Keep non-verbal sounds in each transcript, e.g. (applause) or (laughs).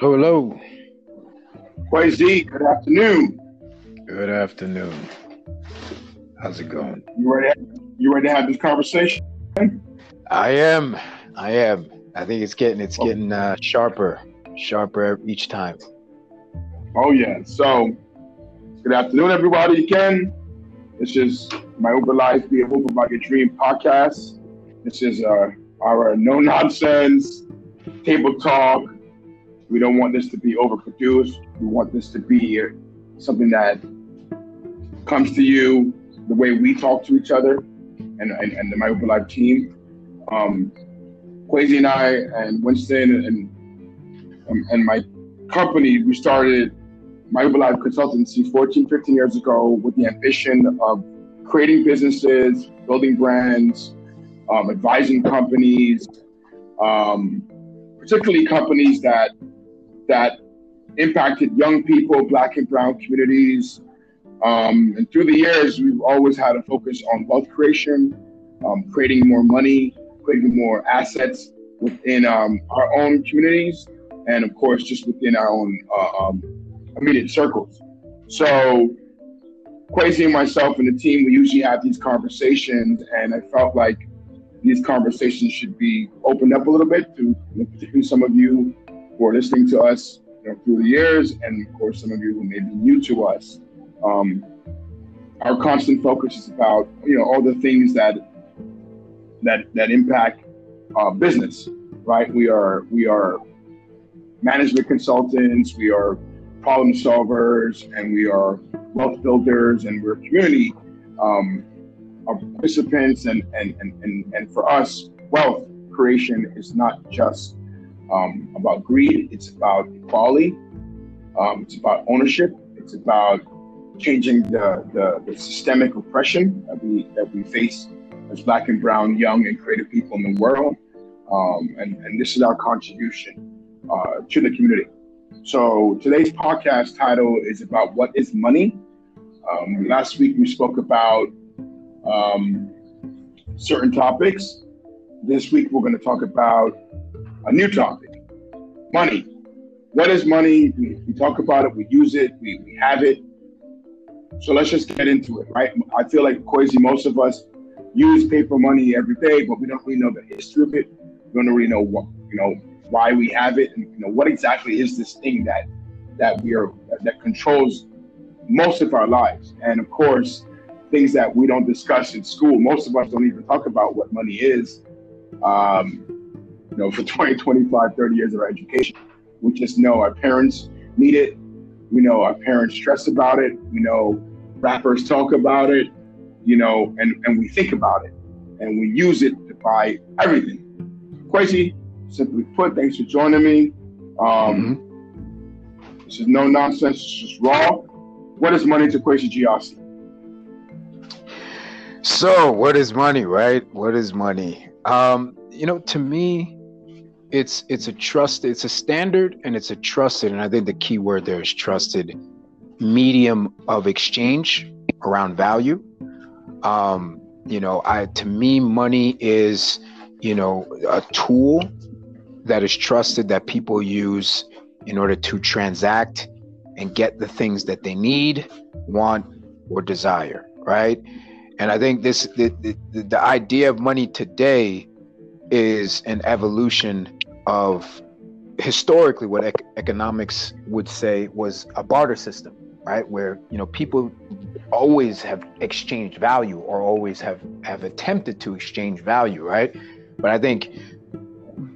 Hello, hello. Kwesi, good afternoon. Good afternoon. How's it going? You ready? You ready to have this conversation? I am. I am. I think it's getting it's getting uh, sharper, sharper each time. Oh yeah. So, good afternoon, everybody. Again, this is my Uber Life Be a Hope About Your Dream podcast. This is uh, our no nonsense table talk we don't want this to be overproduced. We want this to be something that comes to you the way we talk to each other and, and, and the My Uber Life team. Um, Kwesi and I and Winston and, um, and my company, we started My Uber Life Consultancy 14, 15 years ago with the ambition of creating businesses, building brands, um, advising companies, um, particularly companies that that impacted young people, black and brown communities. Um, and through the years, we've always had a focus on wealth creation, um, creating more money, creating more assets within um, our own communities, and of course, just within our own uh, um, immediate circles. So, Kwesi and myself and the team, we usually have these conversations, and I felt like these conversations should be opened up a little bit to particularly some of you for listening to us you know, through the years, and of course, some of you who may be new to us. Um, our constant focus is about you know all the things that that that impact uh, business, right? We are we are management consultants, we are problem solvers, and we are wealth builders, and we're community um, participants. And, and and and and for us, wealth creation is not just um, about greed. It's about equality. Um, it's about ownership. It's about changing the, the, the, systemic oppression that we that we face as black and brown, young and creative people in the world. Um, and, and this is our contribution uh, to the community. So today's podcast title is about what is money. Um, last week we spoke about um, certain topics. This week we're going to talk about a new topic money. What is money? We, we talk about it, we use it, we, we have it. So let's just get into it, right? I feel like crazy, most of us use paper money every day, but we don't really know the history of it. We don't really know what, you know, why we have it, and you know what exactly is this thing that that we are that controls most of our lives. And of course, things that we don't discuss in school. Most of us don't even talk about what money is. Um, know, for 20, 25, 30 years of our education. We just know our parents need it. We know our parents stress about it. We know rappers talk about it, you know, and, and we think about it and we use it to buy everything. Kwesi, simply put, thanks for joining me. Um, mm-hmm. This is no nonsense, it's just raw. What is money to Kwesi Giossi? So, what is money, right? What is money? Um, you know, to me, it's it's a trust it's a standard and it's a trusted and i think the key word there is trusted medium of exchange around value. Um you know i to me money is you know a tool that is trusted that people use in order to transact and get the things that they need want or desire right? And i think this the, the, the idea of money today is an evolution of historically what ec- economics would say was a barter system right? Where you know people always have exchanged value or always have have attempted to exchange value right? But i think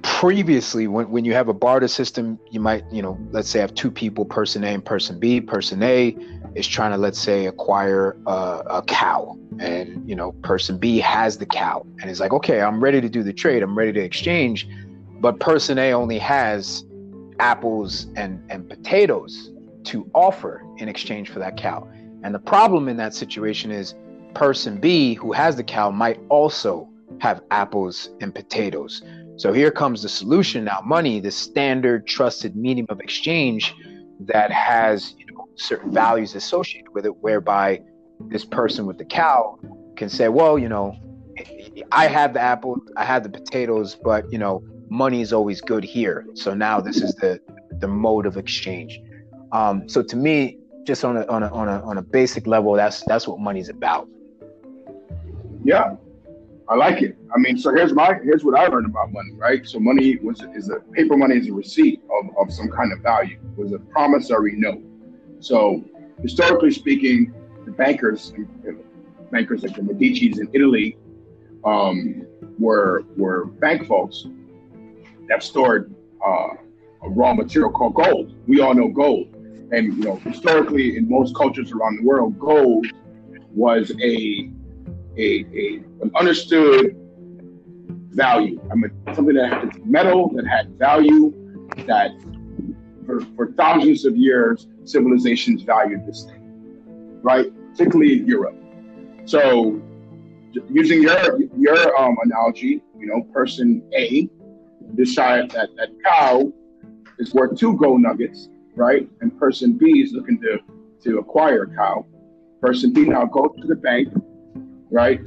previously when, when you have a barter system you might you know let's say have two people person a and person b person a is trying to let's say acquire a, a cow and you know person b has the cow and it's like okay i'm ready to do the trade i'm ready to exchange but person A only has apples and, and potatoes to offer in exchange for that cow. And the problem in that situation is person B, who has the cow, might also have apples and potatoes. So here comes the solution now money, the standard trusted medium of exchange that has certain values associated with it, whereby this person with the cow can say, well, you know, I have the apple, I have the potatoes, but you know, money is always good here. So now this is the the mode of exchange. Um, so to me, just on a, on a on a on a basic level, that's that's what money's about. Yeah, I like it. I mean, so here's my here's what I learned about money, right? So money was is a paper money is a receipt of, of some kind of value. It was a promissory note. So historically speaking, the bankers bankers like the Medici's in Italy um, were were bank folks that stored uh, a raw material called gold. We all know gold, and you know historically in most cultures around the world, gold was a a, a an understood value. I mean, something that had metal that had value that for, for thousands of years civilizations valued this thing, right? Particularly in Europe. So, using your your um, analogy, you know, person A decides that that cow is worth two gold nuggets, right? And person B is looking to to acquire a cow. Person B now goes to the bank, right?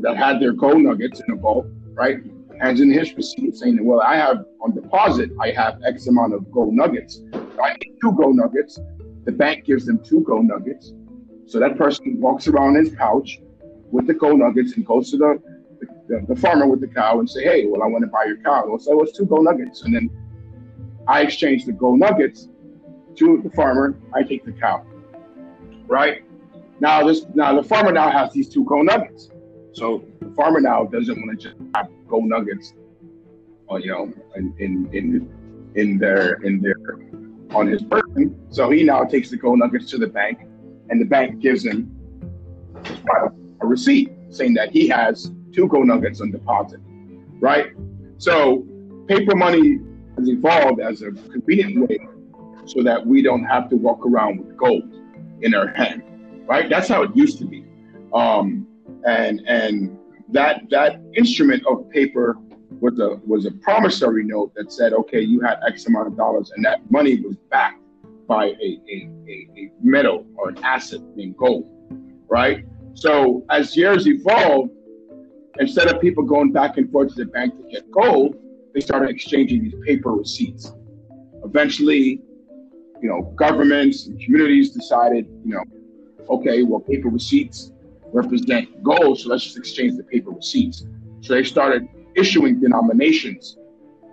That had their gold nuggets in a vault, right? Hands in his receipt saying, Well, I have on deposit, I have X amount of gold nuggets. I need two gold nuggets. The bank gives them two gold nuggets. So that person walks around his pouch with the gold nuggets and goes to the the, the, farmer with the cow and say, hey, well, I want to buy your cow. Well, it's two gold nuggets. And then I exchange the gold nuggets to the farmer. I take the cow. Right? Now this now the farmer now has these two gold nuggets. So the farmer now doesn't want to just have gold nuggets on uh, you know in in in, in their in their on his person. So he now takes the gold nuggets to the bank and the bank gives him a receipt saying that he has two gold nuggets on deposit, right? So paper money has evolved as a convenient way so that we don't have to walk around with gold in our hand, right? That's how it used to be. Um, and and that that instrument of paper was a was a promissory note that said, okay, you had X amount of dollars, and that money was backed by a, a, a, a metal or an asset named gold, right? So as years evolved, instead of people going back and forth to the bank to get gold, they started exchanging these paper receipts. Eventually, you know, governments and communities decided, you know, okay, well, paper receipts represent gold, so let's just exchange the paper receipts. So they started issuing denominations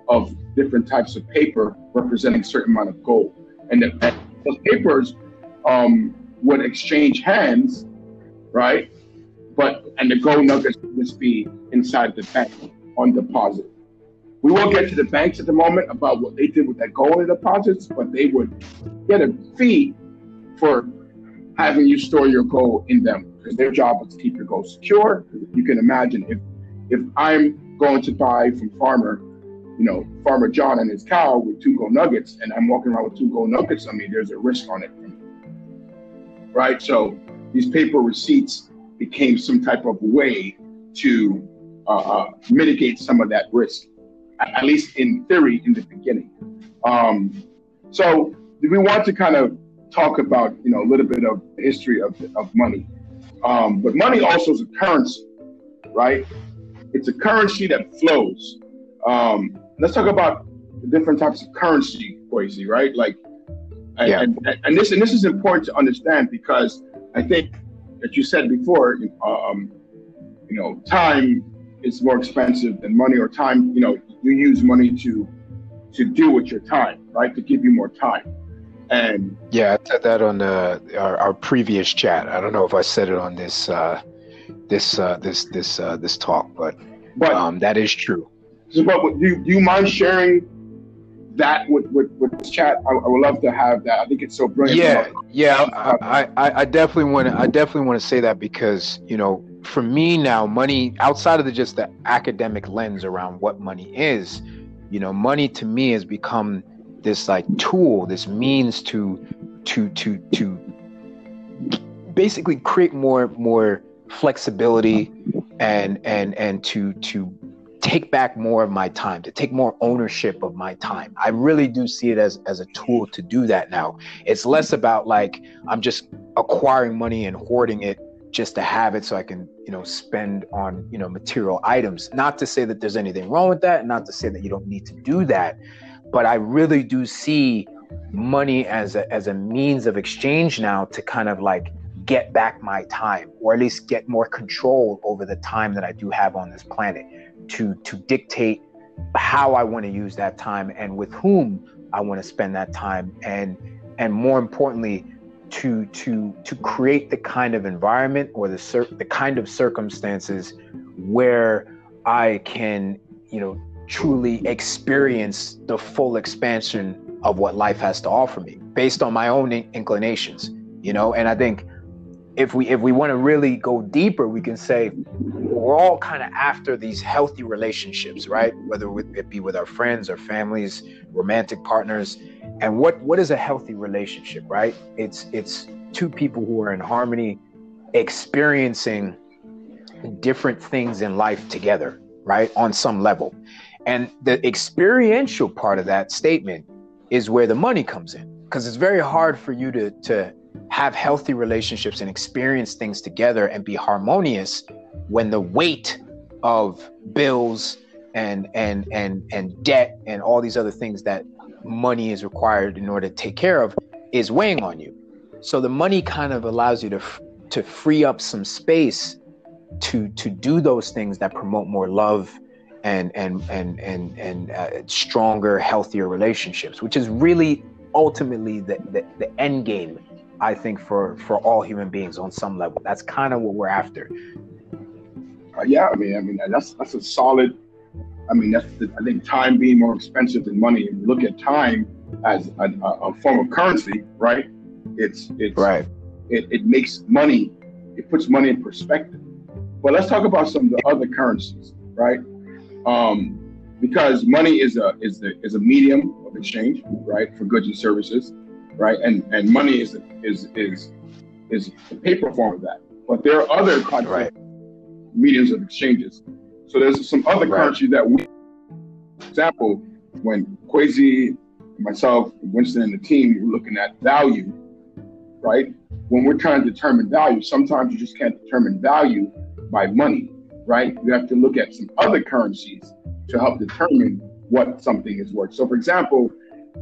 of different types of paper representing a certain amount of gold. And the, those papers um, would exchange hands, right? but and the gold nuggets would be inside the bank on deposit. We won't get to the banks at the moment about what they did with that gold in deposits, but they would get a fee for having you store your gold in them because their job is to keep your gold secure. You can imagine if if I'm going to buy from farmer, you know, farmer John and his cow with two gold nuggets, and I'm walking around with two gold nuggets on me, there's a risk on it. Right? So these paper receipts became some type of way to uh, uh, mitigate some of that risk, at least in theory in the beginning. Um, so we want to kind of talk about you know a little bit of the history of, of money, um, but money also is a currency, right? It's a currency that flows. Um, let's talk about the different types of currency, Boise, right? Like, yeah. and, and this and this is important to understand because I think that you said before, um, you know, time is more expensive than money, or time, you know, you use money to to do with your time, right? To give you more time. And yeah, I said that on the, our, our previous chat. I don't know if I said it on this uh, this uh, this this uh, this talk, but but um, that is true. But do you, do you mind sharing that with, with, with this chat. I, I, would love to have that. I think it's so brilliant. Yeah, yeah. I, I, I definitely want to. I definitely want to say that because you know, for me now, money outside of the just the academic lens around what money is, you know, money to me has become this like tool, this means to to to to basically create more more flexibility and and and to to take back more of my time, to take more ownership of my time. I really do see it as, as a tool to do that now. It's less about like I'm just acquiring money and hoarding it just to have it so I can, you know, spend on, you know, material items. Not to say that there's anything wrong with that, not to say that you don't need to do that. But I really do see money as a as a means of exchange now to kind of like get back my time or at least get more control over the time that I do have on this planet to to dictate how I want to use that time and with whom I want to spend that time and and more importantly to to to create the kind of environment or the cir- the kind of circumstances where I can you know truly experience the full expansion of what life has to offer me based on my own inclinations you know? And i think if we if we want to really go deeper we can say we're all kind of after these healthy relationships right? Whether it be with our friends or families romantic partners. And what what is a healthy relationship right? It's it's two people who are in harmony experiencing different things in life together right? On some level and the experiential part of that statement is where the money comes in because it's very hard for you to to have healthy relationships and experience things together and be harmonious when the weight of bills and and and and debt and all these other things that money is required in order to take care of is weighing on you. So the money kind of allows you to to free up some space to to do those things that promote more love and and and and and uh, stronger healthier relationships which is really ultimately the, the the end game I think for for all human beings on some level. That's kind of what we're after. Uh, yeah, I mean, I mean that's that's a solid. I mean, that's the, I think time being more expensive than money. If you look at time as a, a form of currency, right? It's it's right. It, it makes money. It puts money in perspective. But let's talk about some of the other currencies, right? Um, because money is a is a, is a medium of exchange, right, for goods and services right? And and money is is is is the paper form of that. But there are other kinds right. of mediums of exchanges. So there's some other right. currency that we, for example, when Kwesi, myself, Winston, and the team were looking at value, right? When we're trying to determine value, sometimes you just can't determine value by money, right? You have to look at some other currencies to help determine what something is worth. So, for example,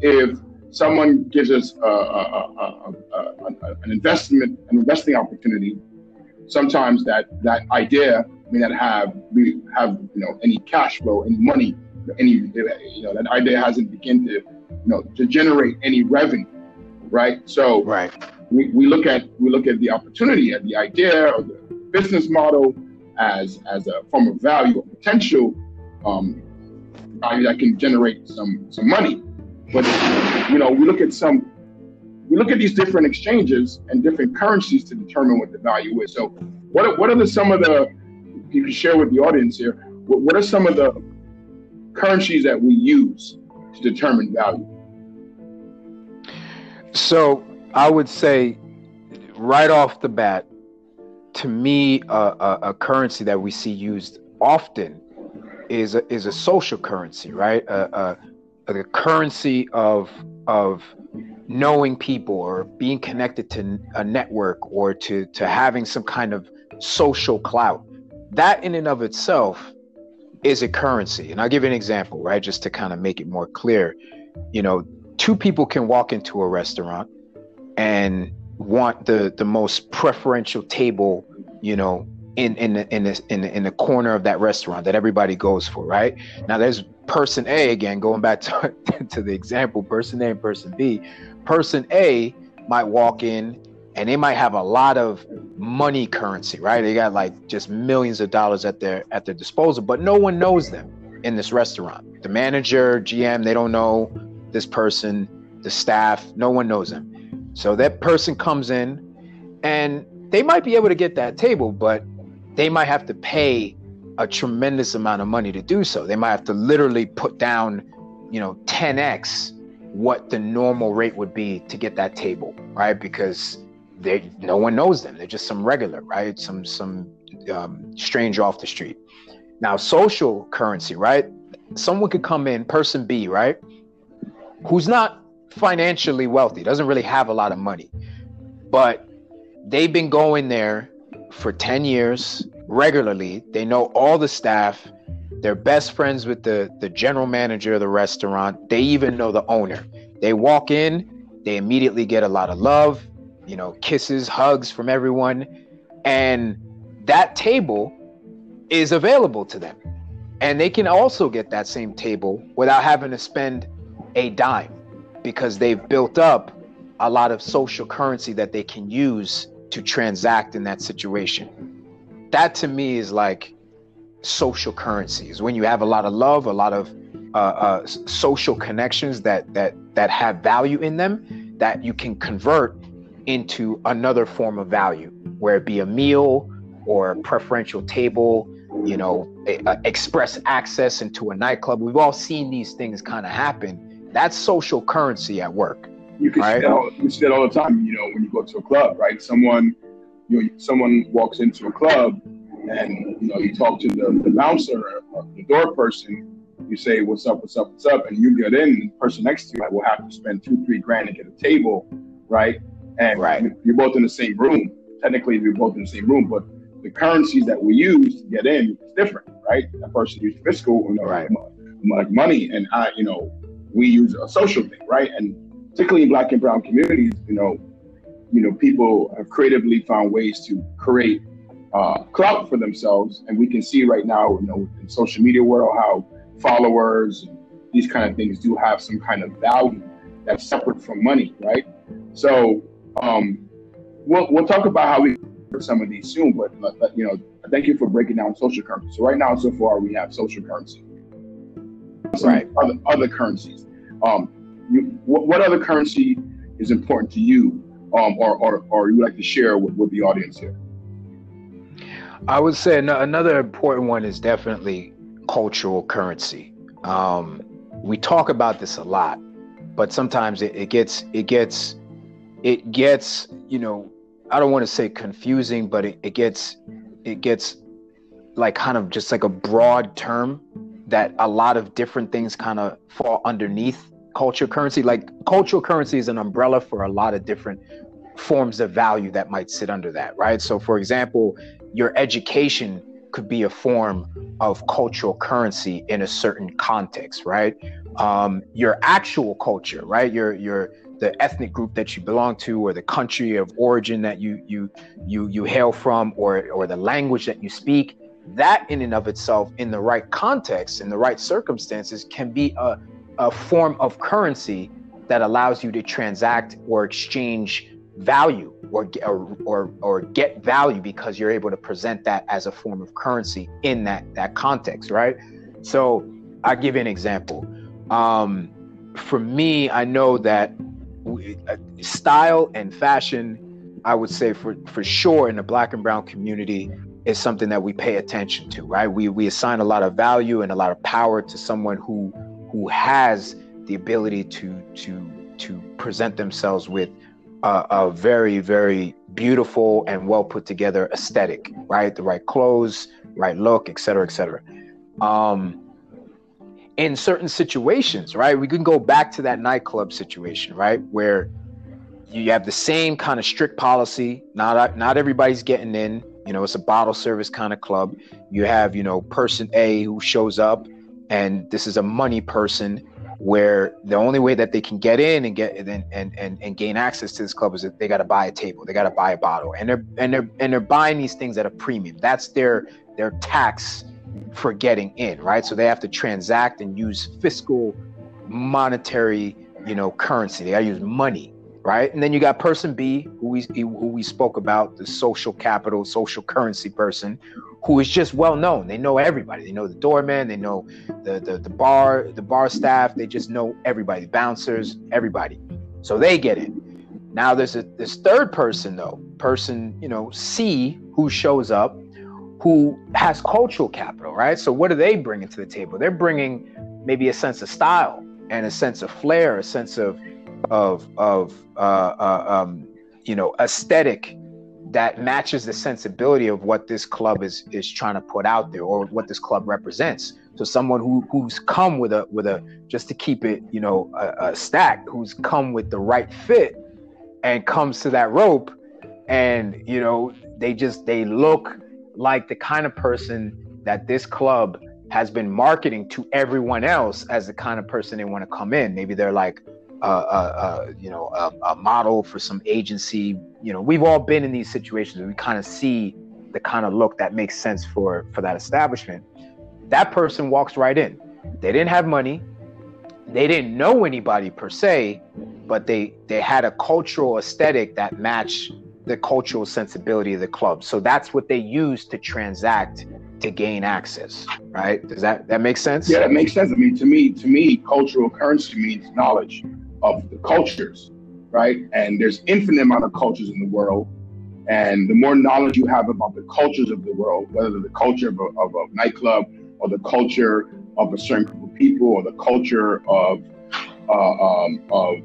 if someone gives us a, a, a, an investment, an investing opportunity, sometimes that that idea may not have we have you know any cash flow, any money, any you know that idea hasn't begun to you know to generate any revenue, right? So right. We, we look at we look at the opportunity at the idea or the business model as as a form of value or potential um, value that can generate some some money but you know, we look at some, we look at these different exchanges and different currencies to determine what the value is. So, what are, what are the some of the you can share with the audience here? What, what are some of the currencies that we use to determine value? So, I would say, right off the bat, to me, uh, a, a currency that we see used often is a, is a social currency, right? A, the currency of of knowing people or being connected to a network or to to having some kind of social clout. That in and of itself is a currency. And i'll give you an example right? Just to kind of make it more clear. You know two people can walk into a restaurant and want the the most preferential table you know in in the, in the, in the, in the corner of that restaurant that everybody goes for right now there's person A again, going back (laughs) to, to the example, person A and person B. Person A might walk in and they might have a lot of money currency, right? They got like just millions of dollars at their at their disposal, but no one knows them in this restaurant. The manager, GM, they don't know this person, the staff, no one knows them. So that person comes in and they might be able to get that table, but they might have to pay a tremendous amount of money to do so. They might have to literally put down, you know, 10x what the normal rate would be to get that table, right? Because they no one knows them. They're just some regular, right? Some some um, stranger off the street. Now, social currency, right? Someone could come in, person B, right, who's not financially wealthy, doesn't really have a lot of money, but they've been going there for 10 years regularly. They know all the staff. they're best friends with the the general manager of the restaurant. They even know the owner. They walk in, they immediately get a lot of love, you know, kisses, hugs from everyone, and that table is available to them. And they can also get that same table without having to spend a dime because they've built up a lot of social currency that they can use to transact in that situation. That to me is like social currencies when you have a lot of love, a lot of uh, uh, social connections that that that have value in them that you can convert into another form of value, where it be a meal or a preferential table, you know, a, a express access into a nightclub. We've all seen these things kind of happen. That's social currency at work. You can right? see that all, you see that all the time. You know, when you go to a club, right? Someone, you know, someone walks into a club, and you know, you talk to the, the bouncer or the door person. You say, "What's up? What's up? What's up?" And you get in, the person next to you will have to spend two, three grand to get a table, right? And right. you're both in the same room. Technically, you're both in the same room, but the currencies that we use to get in is different, right? That person used fiscal, you know, right. like money, and I, you know, we use a social thing, right? And particularly in Black and Brown communities, you know, you know, people have creatively found ways to create uh, clout for themselves, and we can see right now, you know, in social media world how followers, and these kind of things do have some kind of value that's separate from money, right? So um, we'll we'll talk about how we some of these soon, but, but you know, thank you for breaking down social currency. So right now, so far, we have social currency, right? Other, other currencies. Um, you, what, what, other currency is important to you, um, or, or or you would like to share with, with the audience here? I would say another important one is definitely cultural currency. Um, we talk about this a lot, but sometimes it, it gets it gets it gets you know I don't want to say confusing, but it, it gets it gets like kind of just like a broad term that a lot of different things kind of fall underneath culture currency. Like cultural currency is an umbrella for a lot of different forms of value that might sit under that, right? So for example, your education could be a form of cultural currency in a certain context, right? Um, your actual culture, right? Your your the ethnic group that you belong to or the country of origin that you you you you hail from or or the language that you speak that in and of itself in the right context in the right circumstances can be a, a form of currency that allows you to transact or exchange value or, or or get value because you're able to present that as a form of currency in that that context right? So i'll give you an example. Um, for me i know that uh, style and fashion, I would say for for sure in the black and brown community is something that we pay attention to, right? We we assign a lot of value and a lot of power to someone who who has the ability to to to present themselves with a, a very very beautiful and well put together aesthetic, right? The right clothes, right look, et cetera, et cetera. Um, in certain situations, right? We can go back to that nightclub situation, right? Where you have the same kind of strict policy. Not not everybody's getting in. You know, it's a bottle service kind of club. You have, you know, person A who shows up, and this is a money person where the only way that they can get in and get and and and, and gain access to this club is that they got to buy a table, they got to buy a bottle, and they're and they're and they're buying these things at a premium. That's their their tax for getting in, right? So they have to transact and use fiscal monetary, you know, currency. They got to use money, right? And then you got person B, who we who we spoke about, the social capital, social currency person, who is just well known. They know everybody. They know the doorman. They know the the, the bar the bar staff. They just know everybody, bouncers, everybody. So they get in. Now there's a this third person though, person you know C, who shows up who has cultural capital, right? So what are they bringing to the table? They're bringing maybe a sense of style and a sense of flair, a sense of of of uh, uh, um, you know aesthetic that matches the sensibility of what this club is is trying to put out there or what this club represents. So someone who who's come with a with a just to keep it you know a, a stack, who's come with the right fit and comes to that rope, and you know they just they look like the kind of person that this club has been marketing to everyone else as the kind of person they want to come in. Maybe they're like, uh, you know, a, a, model for some agency. You know, we've all been in these situations where we kind of see the kind of look that makes sense for for that establishment. That person walks right in. They didn't have money. They didn't know anybody per se, but they they had a cultural aesthetic that matched the cultural sensibility of the club. So that's what they use to transact to gain access, right? Does that that make sense? Yeah, that makes sense. I mean, to me, to me, cultural currency means knowledge of the cultures, right? And there's infinite amount of cultures in the world, and the more knowledge you have about the cultures of the world, whether the culture of a, of a nightclub or the culture of a certain group of people or the culture of uh, um, of,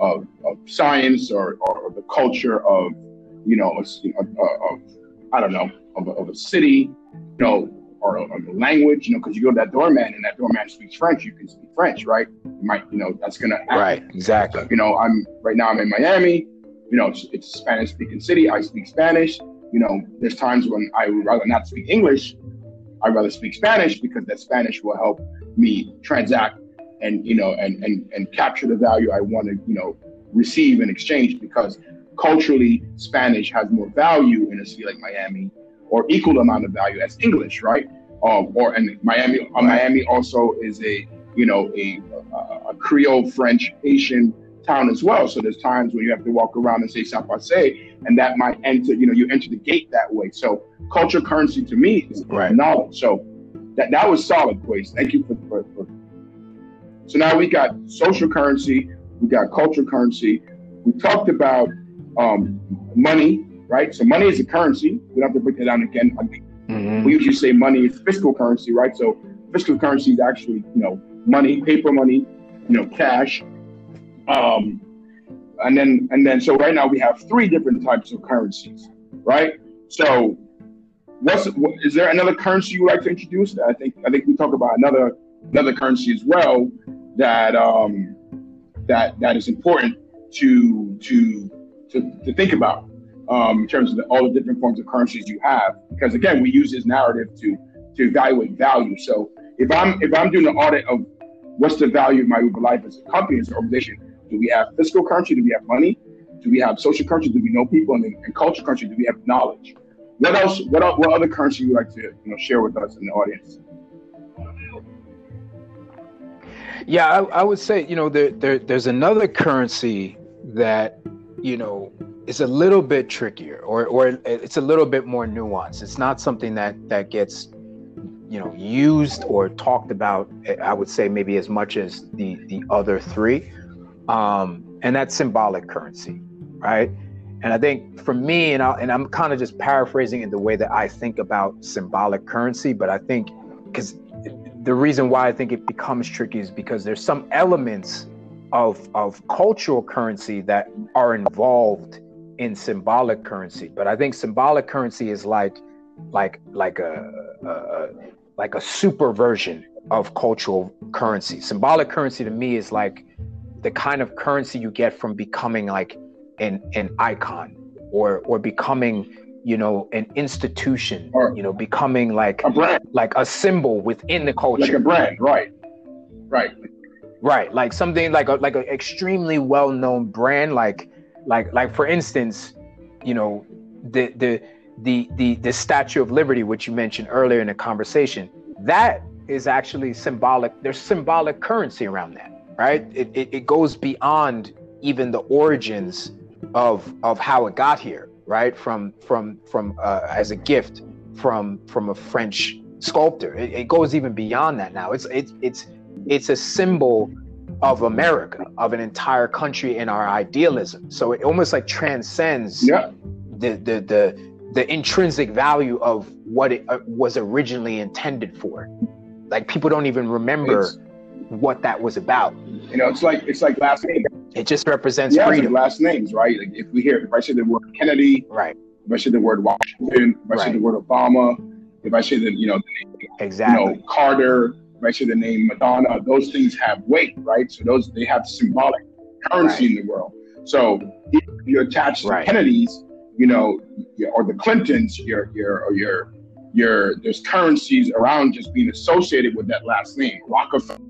of, of science or, or the culture of you know I don't know of a, of a city, you know, or a language, you know, because you go to that doorman and that doorman speaks French, you can speak French, right? Might, you know, that's gonna happen. right exactly. You know, I'm right now I'm in Miami. You know, it's, it's a Spanish speaking city. I speak Spanish. You know, there's times when I would rather not speak English. I'd rather speak Spanish because that Spanish will help me transact and you know and and and capture the value I want to you know receive in exchange because culturally Spanish has more value in a city like Miami or equal amount of value as English, right? Um, or and Miami, uh, Miami also is a you know a, a, a Creole, French, Haitian town as well. So there's times when you have to walk around and say "ça passe," and that might enter you know you enter the gate that way. So culture currency to me is right. knowledge. So that that was solid, please. Thank you for, for, for so now we got social currency, we got culture currency. We talked about um, money, right? So money is a currency. We don't have to break that down again. Mm-hmm. we usually say money is fiscal currency, right? So fiscal currency is actually, you know, money, paper money, you know, cash. Um, and then and then so right now we have three different types of currencies, right? So what's what, is there another currency you would like to introduce? I think I think we talk about another another currency as well that um, that that is important to to to, to think about um, in terms of the, all the different forms of currencies you have. Because again, we use this narrative to to evaluate value. So if I'm if I'm doing an audit of what's the value of my Uber Life as a company, as an organization, do we have fiscal currency? Do we have money? Do we have social currency? Do we know people? And, cultural currency? Do we have knowledge? What else? What, what other currency would you like to you know share with us in the audience? Yeah, I, I would say you know there, there there's another currency that you know is a little bit trickier or or it's a little bit more nuanced. It's not something that that gets you know used or talked about. I would say maybe as much as the the other three, um, and that's symbolic currency, right? And I think for me, and, I, and I'm kind of just paraphrasing in the way that I think about symbolic currency, but I think because the reason why I think it becomes tricky is because there's some elements of of cultural currency that are involved in symbolic currency. But I think symbolic currency is like like like a, a like a super version of cultural currency. Symbolic currency to me is like the kind of currency you get from becoming like an an icon or or becoming you know an institution or you know becoming like a brand. like a symbol within the culture like a brand right. Right. Right like something like a like an extremely well-known brand like like like for instance you know the the the the the statue of liberty which you mentioned earlier in the conversation that is actually symbolic there's symbolic currency around that right it, it, it goes beyond even the origins of of how it got here right? From from from uh, as a gift from from a French sculptor. It, it, goes even beyond that now. It's it's it's it's a symbol of America, of an entire country and our idealism. So it almost like transcends yeah. the, the the the intrinsic value of what it uh, was originally intended for. Like people don't even remember it's, what that was about. You know, it's like it's like last name. It just represents yeah, freedom. Like last names, right? Like if we hear if I say the word Kennedy, right? If I say the word Washington, if I right. say the word Obama, if I say the you know the name, exactly you know, Carter, if I say the name Madonna, those things have weight, right? So those they have symbolic currency right. in the world. So if you attach right. Kennedys, you know, or the Clintons, your your or your your there's currencies around just being associated with that last name. Rockefeller,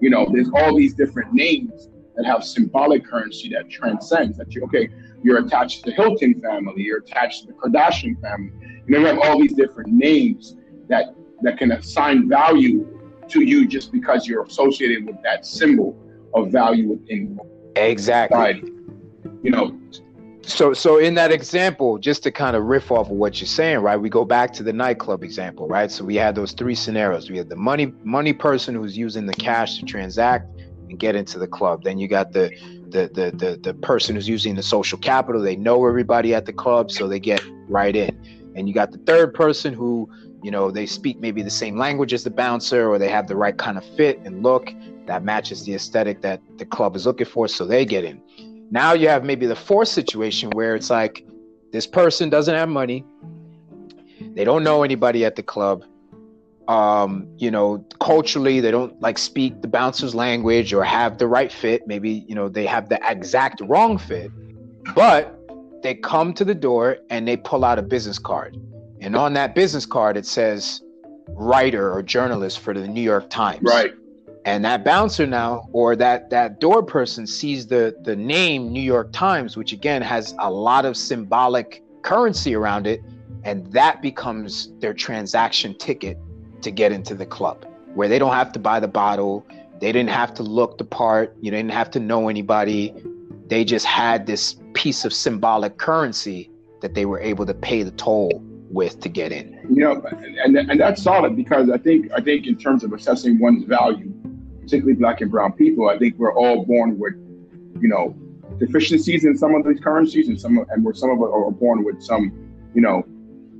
you know, there's all these different names that have symbolic currency that transcends that you okay, you're attached to the Hilton family, you're attached to the Kardashian family. You know, you have all these different names that that can assign value to you just because you're associated with that symbol of value within exactly society. you know so so in that example just to kind of riff off of what you're saying right we go back to the nightclub example right? So we had those three scenarios. We had the money money person who's using the cash to transact and get into the club. Then you got the the the the, the person who's using the social capital. They know everybody at the club so they get right in. And you got the third person who you know they speak maybe the same language as the bouncer or they have the right kind of fit and look that matches the aesthetic that the club is looking for so they get in now you have maybe the fourth situation where it's like this person doesn't have money. They don't know anybody at the club. Um, you know culturally they don't like speak the bouncer's language or have the right fit. Maybe you know they have the exact wrong fit. But they come to the door and they pull out a business card. And on that business card, it says writer or journalist for the New York Times. Right. And that bouncer now, or that that door person sees the the name New York Times, which again has a lot of symbolic currency around it, and that becomes their transaction ticket to get into the club, where they don't have to buy the bottle, they didn't have to look the part, you didn't have to know anybody. They just had this piece of symbolic currency that they were able to pay the toll with to get in. You know, and, and that's solid because I think I think in terms of assessing one's value, particularly black and brown people, I think we're all born with, you know, deficiencies in some of these currencies and some and we're some of us are born with some, you know,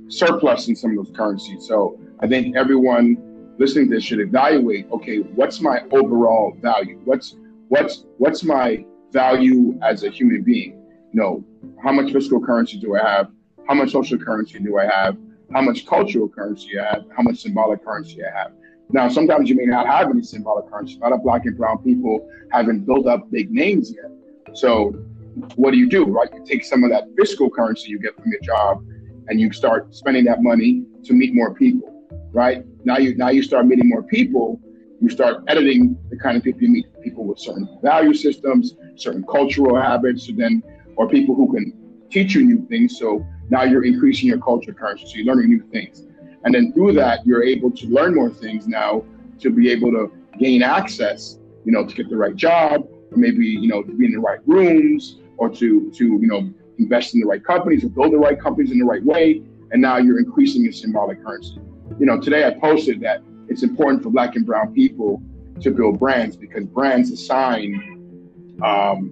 surplus in some of those currencies. So I think everyone listening to this should evaluate, okay, what's my overall value? What's what's what's my value as a human being? You know, how much fiscal currency do I have? How much social currency do I have? How much cultural currency I have? How much symbolic currency I have? Now, sometimes you may not have any symbolic currency. A lot of black and brown people haven't built up big names yet. So, what do you do, right? You take some of that fiscal currency you get from your job, and you start spending that money to meet more people, right? Now you now you start meeting more people. You start editing the kind of people you meet, people with certain value systems, certain cultural habits, and then or people who can teach you new things. So now you're increasing your culture currency. So you're learning new things. And then through that, you're able to learn more things now to be able to gain access, you know, to get the right job, or maybe, you know, to be in the right rooms, or to to, you know, invest in the right companies or build the right companies in the right way. And now you're increasing your symbolic currency. You know, today I posted that it's important for black and brown people to build brands because brands assign um,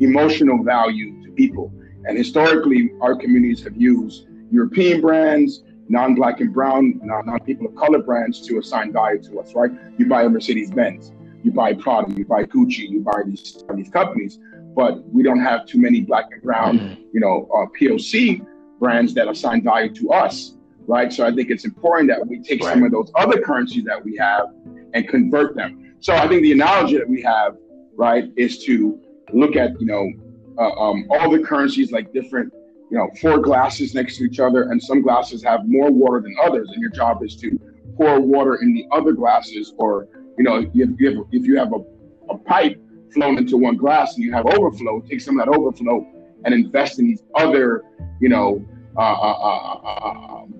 emotional value to people. And historically, our communities have used European brands, non-black and brown, non-people of color brands to assign value to us, right? You buy a Mercedes Benz, you buy Prada, you buy Gucci, you buy these these companies, but we don't have too many black and brown, mm-hmm. you know, uh, POC brands that assign value to us, right? So I think it's important that we take right. some of those other currencies that we have and convert them. So I think the analogy that we have, right, is to look at, you know, uh, um, all the currencies like different, you know, four glasses next to each other, and some glasses have more water than others, and your job is to pour water in the other glasses, or you know, if you have, if you have a, a pipe flown into one glass and you have overflow, take some of that overflow and invest in these other, you know, uh, uh, uh, uh um,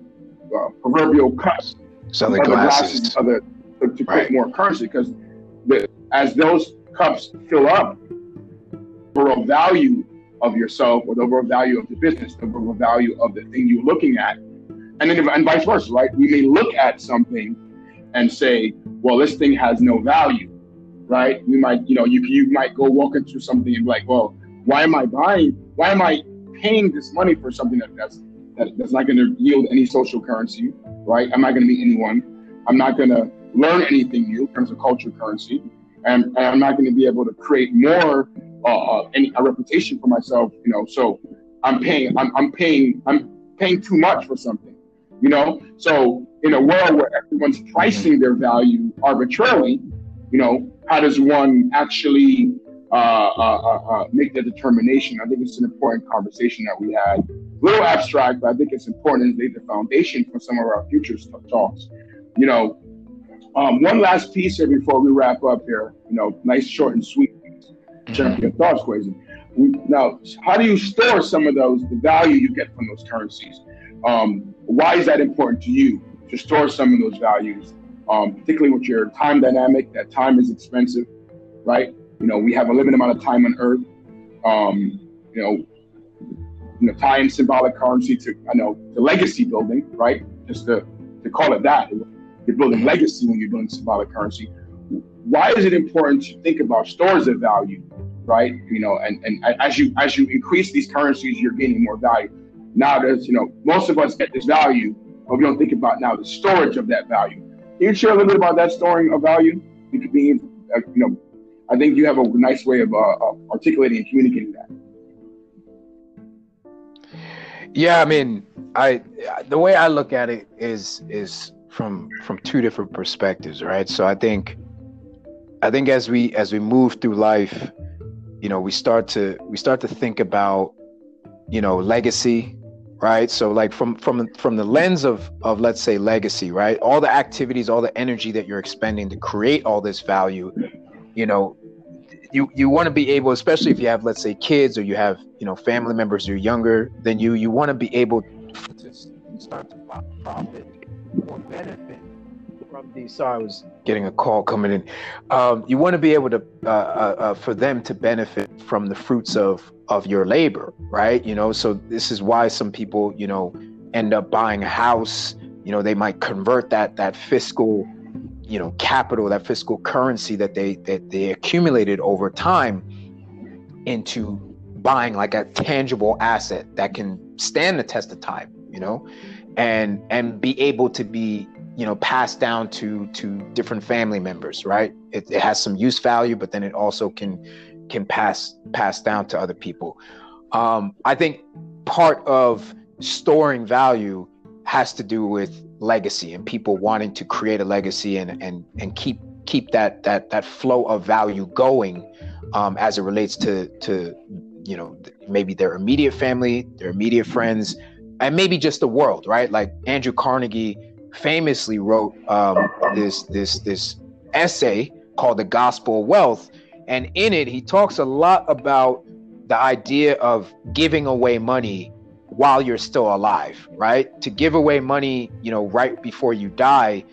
uh proverbial cups, other glasses, glasses other to, to right. create more currency because as those cups fill up, overall value of yourself or the overall value of the business, the overall value of the thing you're looking at. And then and vice versa, right? We may look at something and say, well, this thing has no value, right? We might, you know, you you might go walk into something and be like, well, why am I buying? Why am I paying this money for something that that's that, that's not going to yield any social currency, right? I'm not going to meet anyone. I'm not going to learn anything new in terms of culture currency, and, and I'm not going to be able to create more uh, uh, any a reputation for myself, you know. So I'm paying, I'm, I'm paying, I'm paying too much for something, you know. So in a world where everyone's pricing their value arbitrarily, you know, how does one actually uh, uh, uh, make the determination. I think it's an important conversation that we had. A little abstract, but I think it's important to lay the foundation for some of our future talks. You know, um, one last piece here before we wrap up here. You know, nice, short, and sweet. Your thoughts, Kwesi. Now, how do you store some of those, the value you get from those currencies? Um, why is that important to you to store some of those values, um, particularly with your time dynamic? That time is expensive, right? You know, we have a limited amount of time on Earth. Um, you know, you know, tying symbolic currency to I know the legacy building, right? Just to to call it that. You're building legacy when you're building symbolic currency. Why is it important to think about stores of value, right? You know, and, and as you as you increase these currencies, you're gaining more value. Now there's, you know, most of us get this value, but we don't think about now the storage of that value. Can you share a little bit about that storing of value? Being, uh, you know, I think you have a nice way of uh, articulating and communicating that. Yeah, I mean, I the way I look at it is is from from two different perspectives, right? So I think I think as we as we move through life, you know, we start to we start to think about you know legacy, right? So like from from from the lens of of let's say legacy, right? All the activities, all the energy that you're expending to create all this value, you know, you you want to be able, especially if you have let's say kids or you have you know family members who are younger than you, you want to be able to start to profit or benefit from these. Sorry, I was getting a call coming in. Um, you want to be able to uh, uh, uh, for them to benefit from the fruits of of your labor, right? You know, so this is why some people you know end up buying a house. You know, they might convert that that fiscal you know capital that fiscal currency that they that they accumulated over time into buying like a tangible asset that can stand the test of time you know and and be able to be you know passed down to to different family members right it, it has some use value but then it also can can pass pass down to other people um i think part of storing value has to do with legacy and people wanting to create a legacy and and and keep keep that that that flow of value going um, as it relates to to you know maybe their immediate family, their immediate friends, and maybe just the world, right? Like Andrew Carnegie famously wrote um, this this this essay called "The Gospel of Wealth," and in it he talks a lot about the idea of giving away money while you're still alive, right? To give away money, you know, right before you die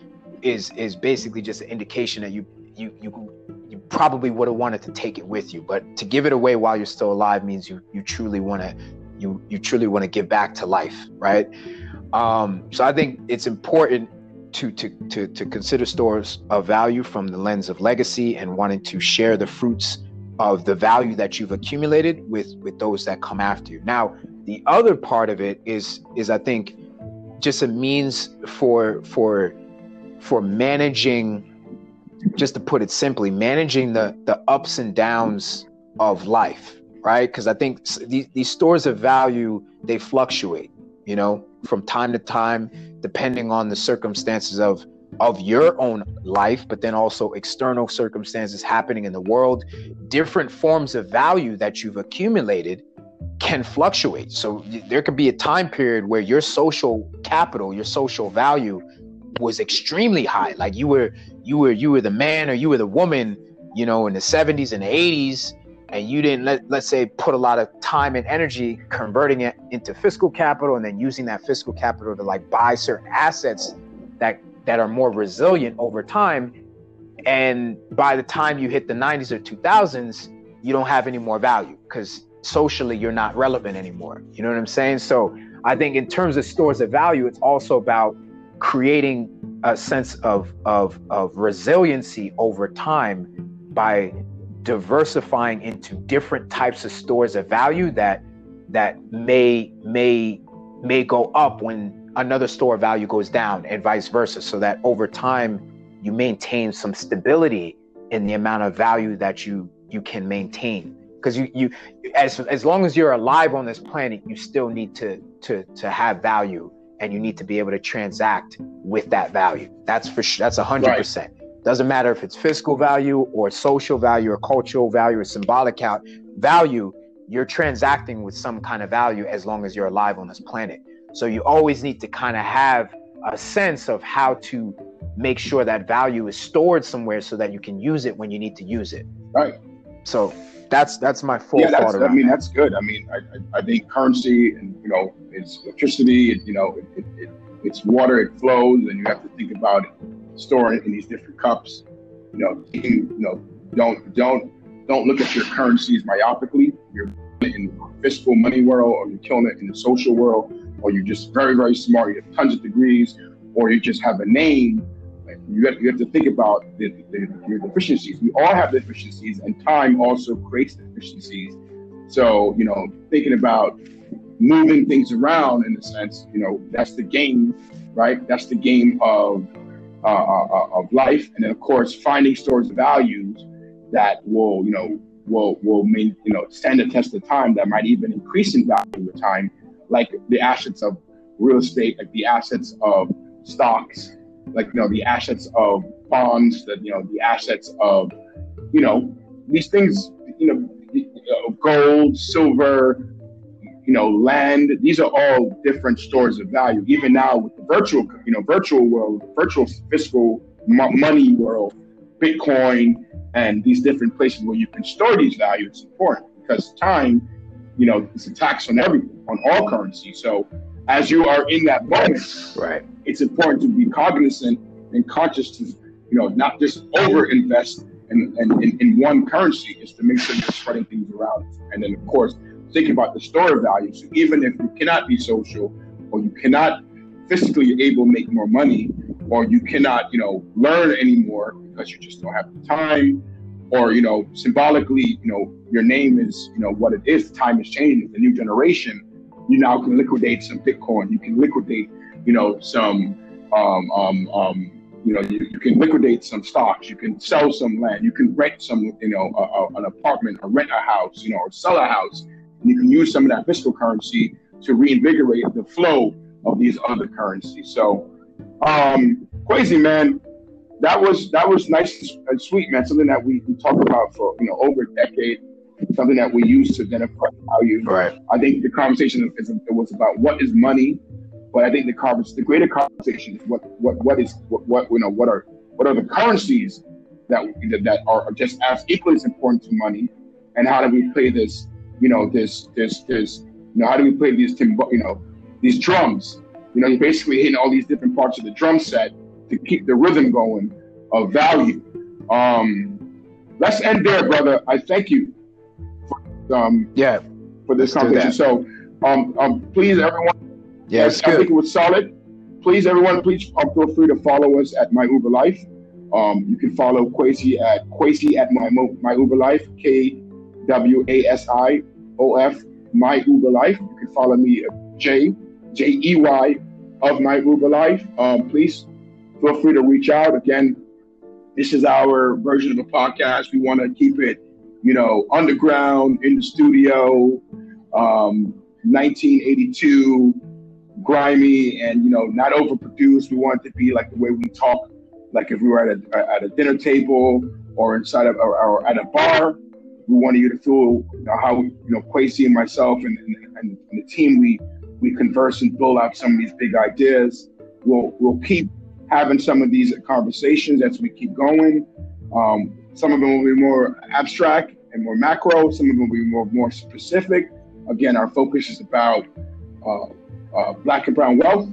is is basically just an indication that you you you you probably would have wanted to take it with you, but to give it away while you're still alive means you you truly want to you you truly want to give back to life, right? Um, so I think it's important to, to to to consider stores of value from the lens of legacy and wanting to share the fruits of the value that you've accumulated with with those that come after you. Now, the other part of it is is I think just a means for for for managing just to put it simply managing the the ups and downs of life right because i think these, these stores of value they fluctuate you know from time to time depending on the circumstances of of your own life but then also external circumstances happening in the world different forms of value that you've accumulated can fluctuate. So there could be a time period where your social capital, your social value was extremely high. Like you were you were you were the man or you were the woman, you know, in the 70s and the 80s and you didn't let let's say put a lot of time and energy converting it into fiscal capital and then using that fiscal capital to like buy certain assets that that are more resilient over time and by the time you hit the 90s or 2000s you don't have any more value because socially you're not relevant anymore. You know what I'm saying? So I think in terms of stores of value, it's also about creating a sense of of of resiliency over time by diversifying into different types of stores of value that that may may may go up when another store of value goes down and vice versa so that over time you maintain some stability in the amount of value that you you can maintain. Because you you as as long as you're alive on this planet you still need to to to have value and you need to be able to transact with that value. That's for sure that's a hundred percent Doesn't matter if it's fiscal value or social value or cultural value or symbolic value, you're transacting with some kind of value as long as you're alive on this planet. So you always need to kind of have a sense of how to make sure that value is stored somewhere so that you can use it when you need to use it. Right. So that's that's my full yeah, thought. I mean, that. that's good. I mean, I, I, think currency and you know, it's electricity. And, you know, it, it, it, it's water. It flows, and you have to think about it, storing it in these different cups. You know, you know, don't don't don't look at your currencies myopically. You're in fiscal money world, or you're killing it in the social world, or you're just very very smart. You have tons of degrees, or you just have a name you have, you have to think about the, the, your deficiencies. We all have deficiencies, and time also creates deficiencies. So, you know, thinking about moving things around in a sense, you know, that's the game, right? That's the game of uh, uh, uh, of life, and then of course finding stores of values that will, you know, will will mean you know stand the test of time. That might even increase in value with time, like the assets of real estate, like the assets of stocks, like you know the assets of bonds, that you know the assets of you know these things, you know, gold, silver, you know, land. These are all different stores of value. Even now with the virtual, you know, virtual world, virtual fiscal money world, Bitcoin, and these different places where you can store these values is important because time, you know, is a tax on everything, on all currency. So as you are in that moment, right, it's important to be cognizant and conscious to, you know, not just over invest in, in, in, in one currency, is to make sure you're spreading things around. And then, of course, think about the store value. So even if you cannot be social or you cannot physically able to make more money or you cannot, you know, learn anymore because you just don't have the time or, you know, symbolically, you know, your name is, you know, what it is. Time is changing. The new generation, you now can liquidate some Bitcoin. You can liquidate you know, some, um, um, um, you know, you, you, can liquidate some stocks, you can sell some land, you can rent some, you know, a, a, an apartment or rent a house, you know, or sell a house. And you can use some of that fiscal currency to reinvigorate the flow of these other currencies. So, um, crazy man, that was that was nice and sweet, man. Something that we, we talked about for you know over a decade. Something that we use to identify value. Right. I think the conversation is, it was about what is money but I think the conversation, the greater conversation is what what what is what, what you know what are what are the currencies that that are just as equally as important to money, and how do we play this you know this this this you know how do we play these you know these drums? You know, you're basically hitting all these different parts of the drum set to keep the rhythm going of value. Um, let's end there, brother. I thank you. For, um, yeah, for this conversation. So, um, um, please, everyone yeah, I think it was solid. Please, everyone, please um, feel free to follow us at My Uber Life. Um, you can follow Kwesi at Kwesi at My My Uber Life, K W A S I O F My Uber Life. You can follow me at J J E Y of My Uber Life. Um, please feel free to reach out. Again, this is our version of a podcast. We want to keep it, you know, underground in the studio. Um, 1982 grimy and you know not overproduced. We want it to be like the way we talk, like if we were at a at a dinner table or inside of or, or at a bar. We wanted you to feel you know, how you know Kwesi and myself and, and, and, the team we we converse and build out some of these big ideas. We'll we'll keep having some of these conversations as we keep going. Um, some of them will be more abstract and more macro. Some of them will be more more specific. Again, our focus is about uh, uh, black and brown wealth,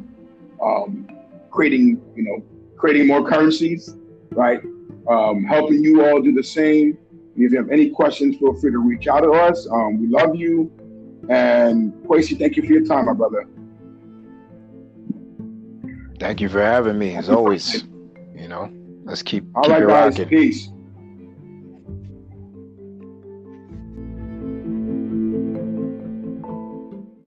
um, creating you know creating more currencies, right? Um, helping you all do the same. If you have any questions, feel free to reach out to us. Um, we love you, and Kwesi, thank you for your time, my brother. Thank you for having me. As always, (laughs) you know, let's keep. All keep right, it guys. rocking. Peace.